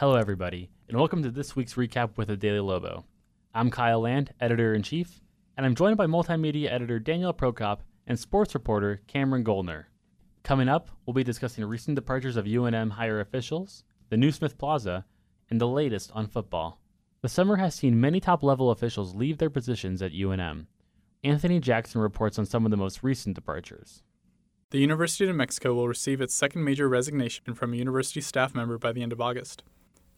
Hello, everybody, and welcome to this week's recap with the Daily Lobo. I'm Kyle Land, editor in chief, and I'm joined by multimedia editor Daniel Prokop and sports reporter Cameron Goldner. Coming up, we'll be discussing recent departures of UNM higher officials, the new Smith Plaza, and the latest on football. The summer has seen many top level officials leave their positions at UNM. Anthony Jackson reports on some of the most recent departures. The University of New Mexico will receive its second major resignation from a university staff member by the end of August.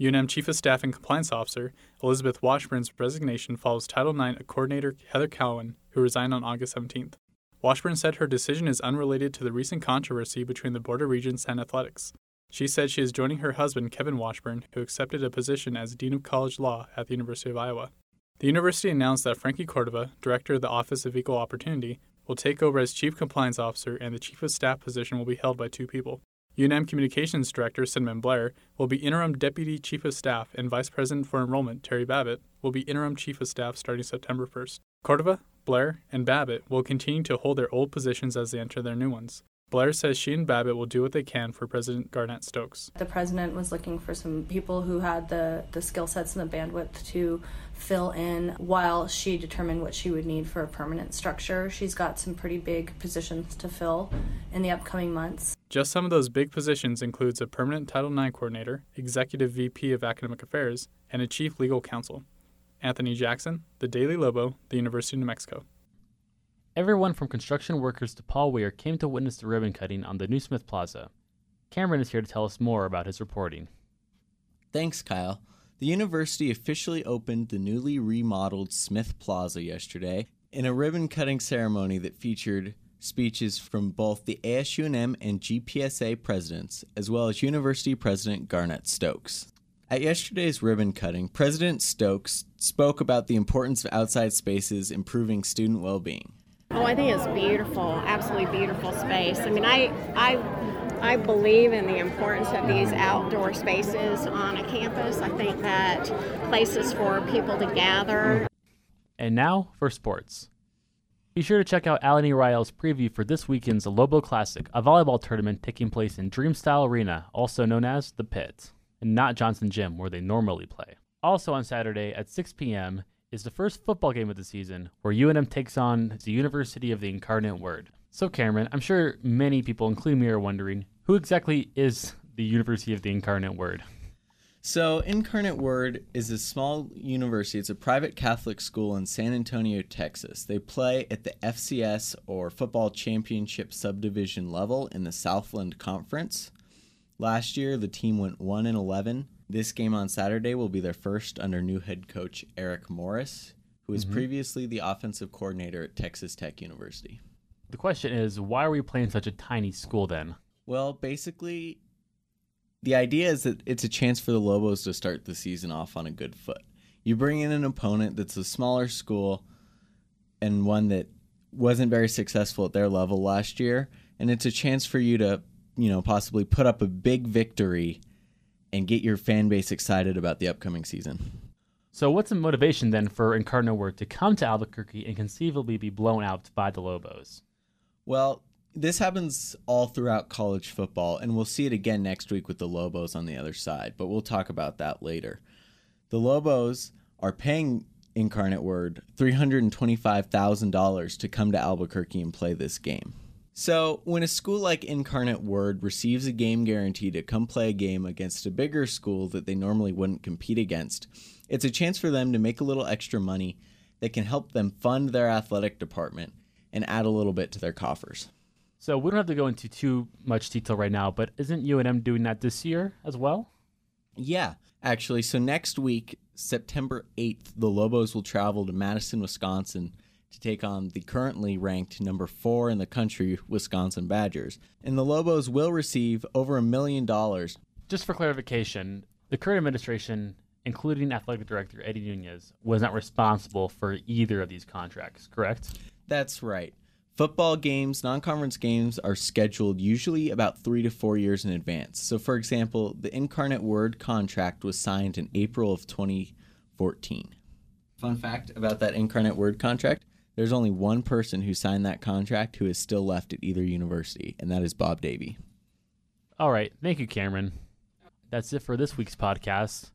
UNM Chief of Staff and Compliance Officer Elizabeth Washburn's resignation follows Title IX coordinator Heather Cowan, who resigned on August 17th. Washburn said her decision is unrelated to the recent controversy between the Board of Regents and athletics. She said she is joining her husband, Kevin Washburn, who accepted a position as Dean of College Law at the University of Iowa. The university announced that Francie Cordova, director of the Office of Equal Opportunity, will take over as Chief Compliance Officer, and the Chief of Staff position will be held by two people. UNM Communications Director Cinnamon Blair will be interim Deputy Chief of Staff, and Vice President for Enrollment Terry Babbitt will be interim Chief of Staff starting September 1st. Cordova, Blair, and Babbitt will continue to hold their old positions as they enter their new ones. Blair says she and Babbitt will do what they can for President Garnett Stokes. The president was looking for some people who had the, the skill sets and the bandwidth to fill in while she determined what she would need for a permanent structure. She's got some pretty big positions to fill in the upcoming months. Just some of those big positions includes a permanent Title IX coordinator, executive VP of academic affairs, and a chief legal counsel. Anthony Jackson, The Daily Lobo, the University of New Mexico. Everyone from construction workers to Paul Weir came to witness the ribbon cutting on the New Smith Plaza. Cameron is here to tell us more about his reporting. Thanks, Kyle. The university officially opened the newly remodeled Smith Plaza yesterday in a ribbon cutting ceremony that featured speeches from both the ASUNM and GPSA presidents, as well as University President Garnett Stokes. At yesterday's ribbon cutting, President Stokes spoke about the importance of outside spaces improving student well being. Oh, I think it's beautiful, absolutely beautiful space. I mean, I, I, I believe in the importance of these outdoor spaces on a campus. I think that places for people to gather. And now for sports. Be sure to check out Alani Ryle's preview for this weekend's Lobo Classic, a volleyball tournament taking place in Dreamstyle Arena, also known as The Pit, and not Johnson Gym, where they normally play. Also on Saturday at 6 p.m., is the first football game of the season where UNM takes on the University of the Incarnate Word. So, Cameron, I'm sure many people, including me, are wondering who exactly is the University of the Incarnate Word? So, Incarnate Word is a small university. It's a private Catholic school in San Antonio, Texas. They play at the FCS or Football Championship subdivision level in the Southland Conference. Last year, the team went 1 and 11 this game on Saturday will be their first under new head coach Eric Morris, who was mm-hmm. previously the offensive coordinator at Texas Tech University. The question is, why are we playing such a tiny school then? Well, basically, the idea is that it's a chance for the Lobos to start the season off on a good foot. You bring in an opponent that's a smaller school and one that wasn't very successful at their level last year, and it's a chance for you to, you know, possibly put up a big victory and get your fan base excited about the upcoming season. So, what's the motivation then for Incarnate Word to come to Albuquerque and conceivably be blown out by the Lobos? Well, this happens all throughout college football, and we'll see it again next week with the Lobos on the other side, but we'll talk about that later. The Lobos are paying Incarnate Word $325,000 to come to Albuquerque and play this game. So, when a school like Incarnate Word receives a game guarantee to come play a game against a bigger school that they normally wouldn't compete against, it's a chance for them to make a little extra money that can help them fund their athletic department and add a little bit to their coffers. So, we don't have to go into too much detail right now, but isn't UNM doing that this year as well? Yeah, actually. So, next week, September 8th, the Lobos will travel to Madison, Wisconsin to take on the currently ranked number four in the country Wisconsin Badgers. And the Lobos will receive over a million dollars. Just for clarification, the current administration, including athletic director Eddie Nunez, was not responsible for either of these contracts, correct? That's right. Football games, non conference games, are scheduled usually about three to four years in advance. So, for example, the Incarnate Word contract was signed in April of 2014. Fun fact about that Incarnate Word contract there's only one person who signed that contract who is still left at either university, and that is Bob Davie. All right. Thank you, Cameron. that's it for this week's podcast.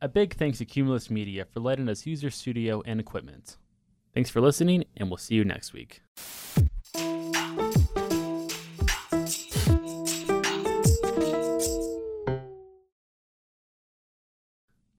A big thanks to Cumulus Media for letting us use their studio and equipment. Thanks for listening, and we'll see you next week.